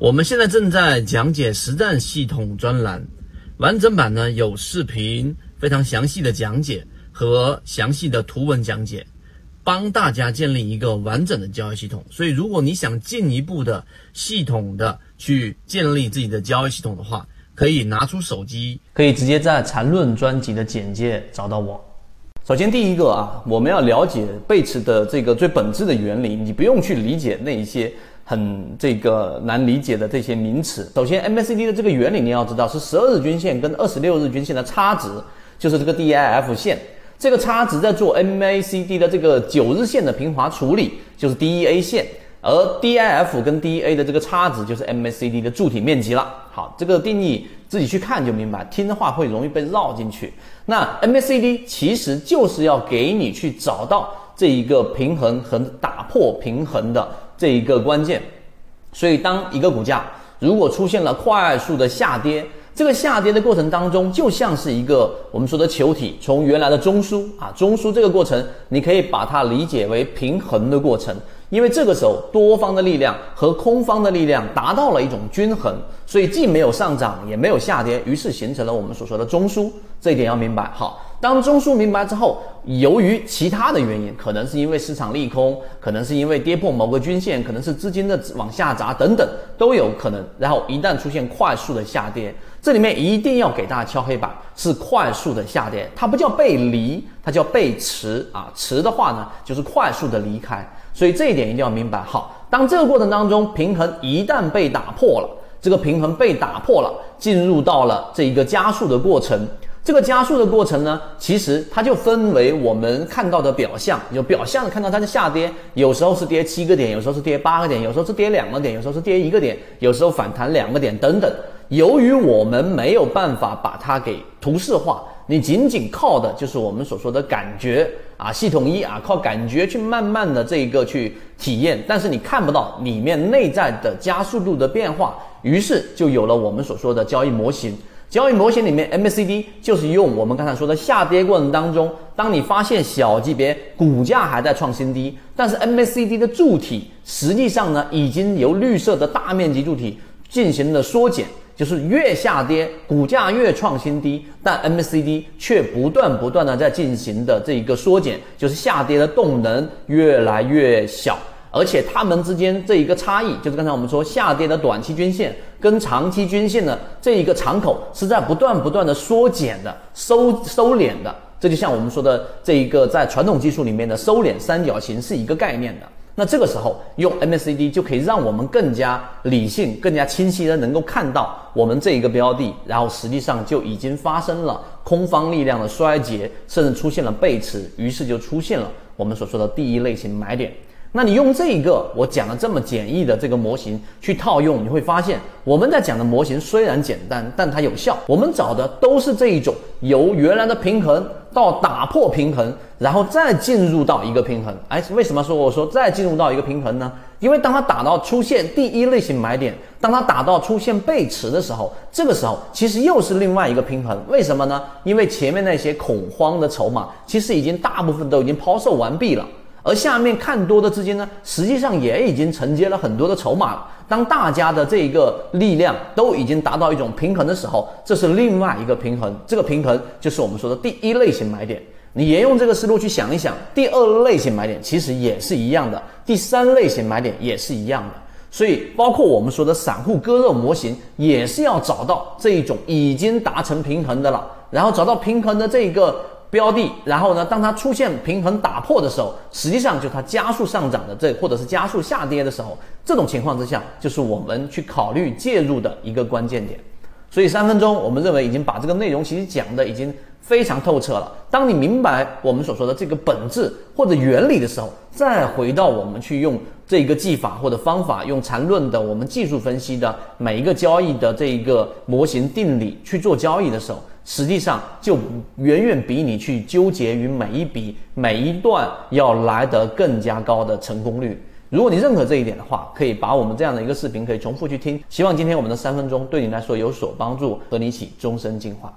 我们现在正在讲解实战系统专栏，完整版呢有视频，非常详细的讲解和详细的图文讲解，帮大家建立一个完整的交易系统。所以，如果你想进一步的系统的去建立自己的交易系统的话，可以拿出手机，可以直接在缠论专辑的简介找到我。首先，第一个啊，我们要了解贝茨的这个最本质的原理，你不用去理解那一些很这个难理解的这些名词。首先，MACD 的这个原理你要知道，是十二日均线跟二十六日均线的差值，就是这个 DIF 线。这个差值在做 MACD 的这个九日线的平滑处理，就是 DEA 线。而 DIF 跟 DEA 的这个差值就是 MACD 的柱体面积了。好，这个定义自己去看就明白，听的话会容易被绕进去。那 MACD 其实就是要给你去找到这一个平衡和打破平衡的这一个关键。所以，当一个股价如果出现了快速的下跌，这个下跌的过程当中，就像是一个我们说的球体从原来的中枢啊，中枢这个过程，你可以把它理解为平衡的过程。因为这个时候多方的力量和空方的力量达到了一种均衡，所以既没有上涨也没有下跌，于是形成了我们所说的中枢。这一点要明白。好，当中枢明白之后，由于其他的原因，可能是因为市场利空，可能是因为跌破某个均线，可能是资金的往下砸等等都有可能。然后一旦出现快速的下跌，这里面一定要给大家敲黑板，是快速的下跌，它不叫背离，它叫背驰啊。驰的话呢，就是快速的离开。所以这一点一定要明白。好，当这个过程当中平衡一旦被打破了，这个平衡被打破了，进入到了这一个加速的过程。这个加速的过程呢，其实它就分为我们看到的表象，有表象的看到它的下跌，有时候是跌七个点，有时候是跌八个点，有时候是跌两个点，有时候是跌一个点，有时候反弹两个点等等。由于我们没有办法把它给图示化。你仅仅靠的就是我们所说的感觉啊，系统一啊，靠感觉去慢慢的这一个去体验，但是你看不到里面内在的加速度的变化，于是就有了我们所说的交易模型。交易模型里面，MACD 就是用我们刚才说的下跌过程当中，当你发现小级别股价还在创新低，但是 MACD 的柱体实际上呢，已经由绿色的大面积柱体进行了缩减。就是越下跌，股价越创新低，但 MACD 却不断不断的在进行的这一个缩减，就是下跌的动能越来越小，而且它们之间这一个差异，就是刚才我们说下跌的短期均线跟长期均线的这一个敞口是在不断不断的缩减的收收敛的，这就像我们说的这一个在传统技术里面的收敛三角形是一个概念的。那这个时候用 MACD 就可以让我们更加理性、更加清晰的能够看到我们这一个标的，然后实际上就已经发生了空方力量的衰竭，甚至出现了背驰，于是就出现了我们所说的第一类型买点。那你用这一个我讲的这么简易的这个模型去套用，你会发现我们在讲的模型虽然简单，但它有效。我们找的都是这一种由原来的平衡到打破平衡，然后再进入到一个平衡。哎，为什么说我说再进入到一个平衡呢？因为当它打到出现第一类型买点，当它打到出现背驰的时候，这个时候其实又是另外一个平衡。为什么呢？因为前面那些恐慌的筹码其实已经大部分都已经抛售完毕了。而下面看多的资金呢，实际上也已经承接了很多的筹码了。当大家的这一个力量都已经达到一种平衡的时候，这是另外一个平衡。这个平衡就是我们说的第一类型买点。你沿用这个思路去想一想，第二类型买点其实也是一样的，第三类型买点也是一样的。所以，包括我们说的散户割肉模型，也是要找到这一种已经达成平衡的了，然后找到平衡的这一个。标的，然后呢？当它出现平衡打破的时候，实际上就它加速上涨的这，或者是加速下跌的时候，这种情况之下，就是我们去考虑介入的一个关键点。所以三分钟，我们认为已经把这个内容其实讲的已经非常透彻了。当你明白我们所说的这个本质或者原理的时候，再回到我们去用这个技法或者方法，用缠论的我们技术分析的每一个交易的这一个模型定理去做交易的时候。实际上，就远远比你去纠结于每一笔、每一段要来得更加高的成功率。如果你认可这一点的话，可以把我们这样的一个视频可以重复去听。希望今天我们的三分钟对你来说有所帮助，和你一起终身进化。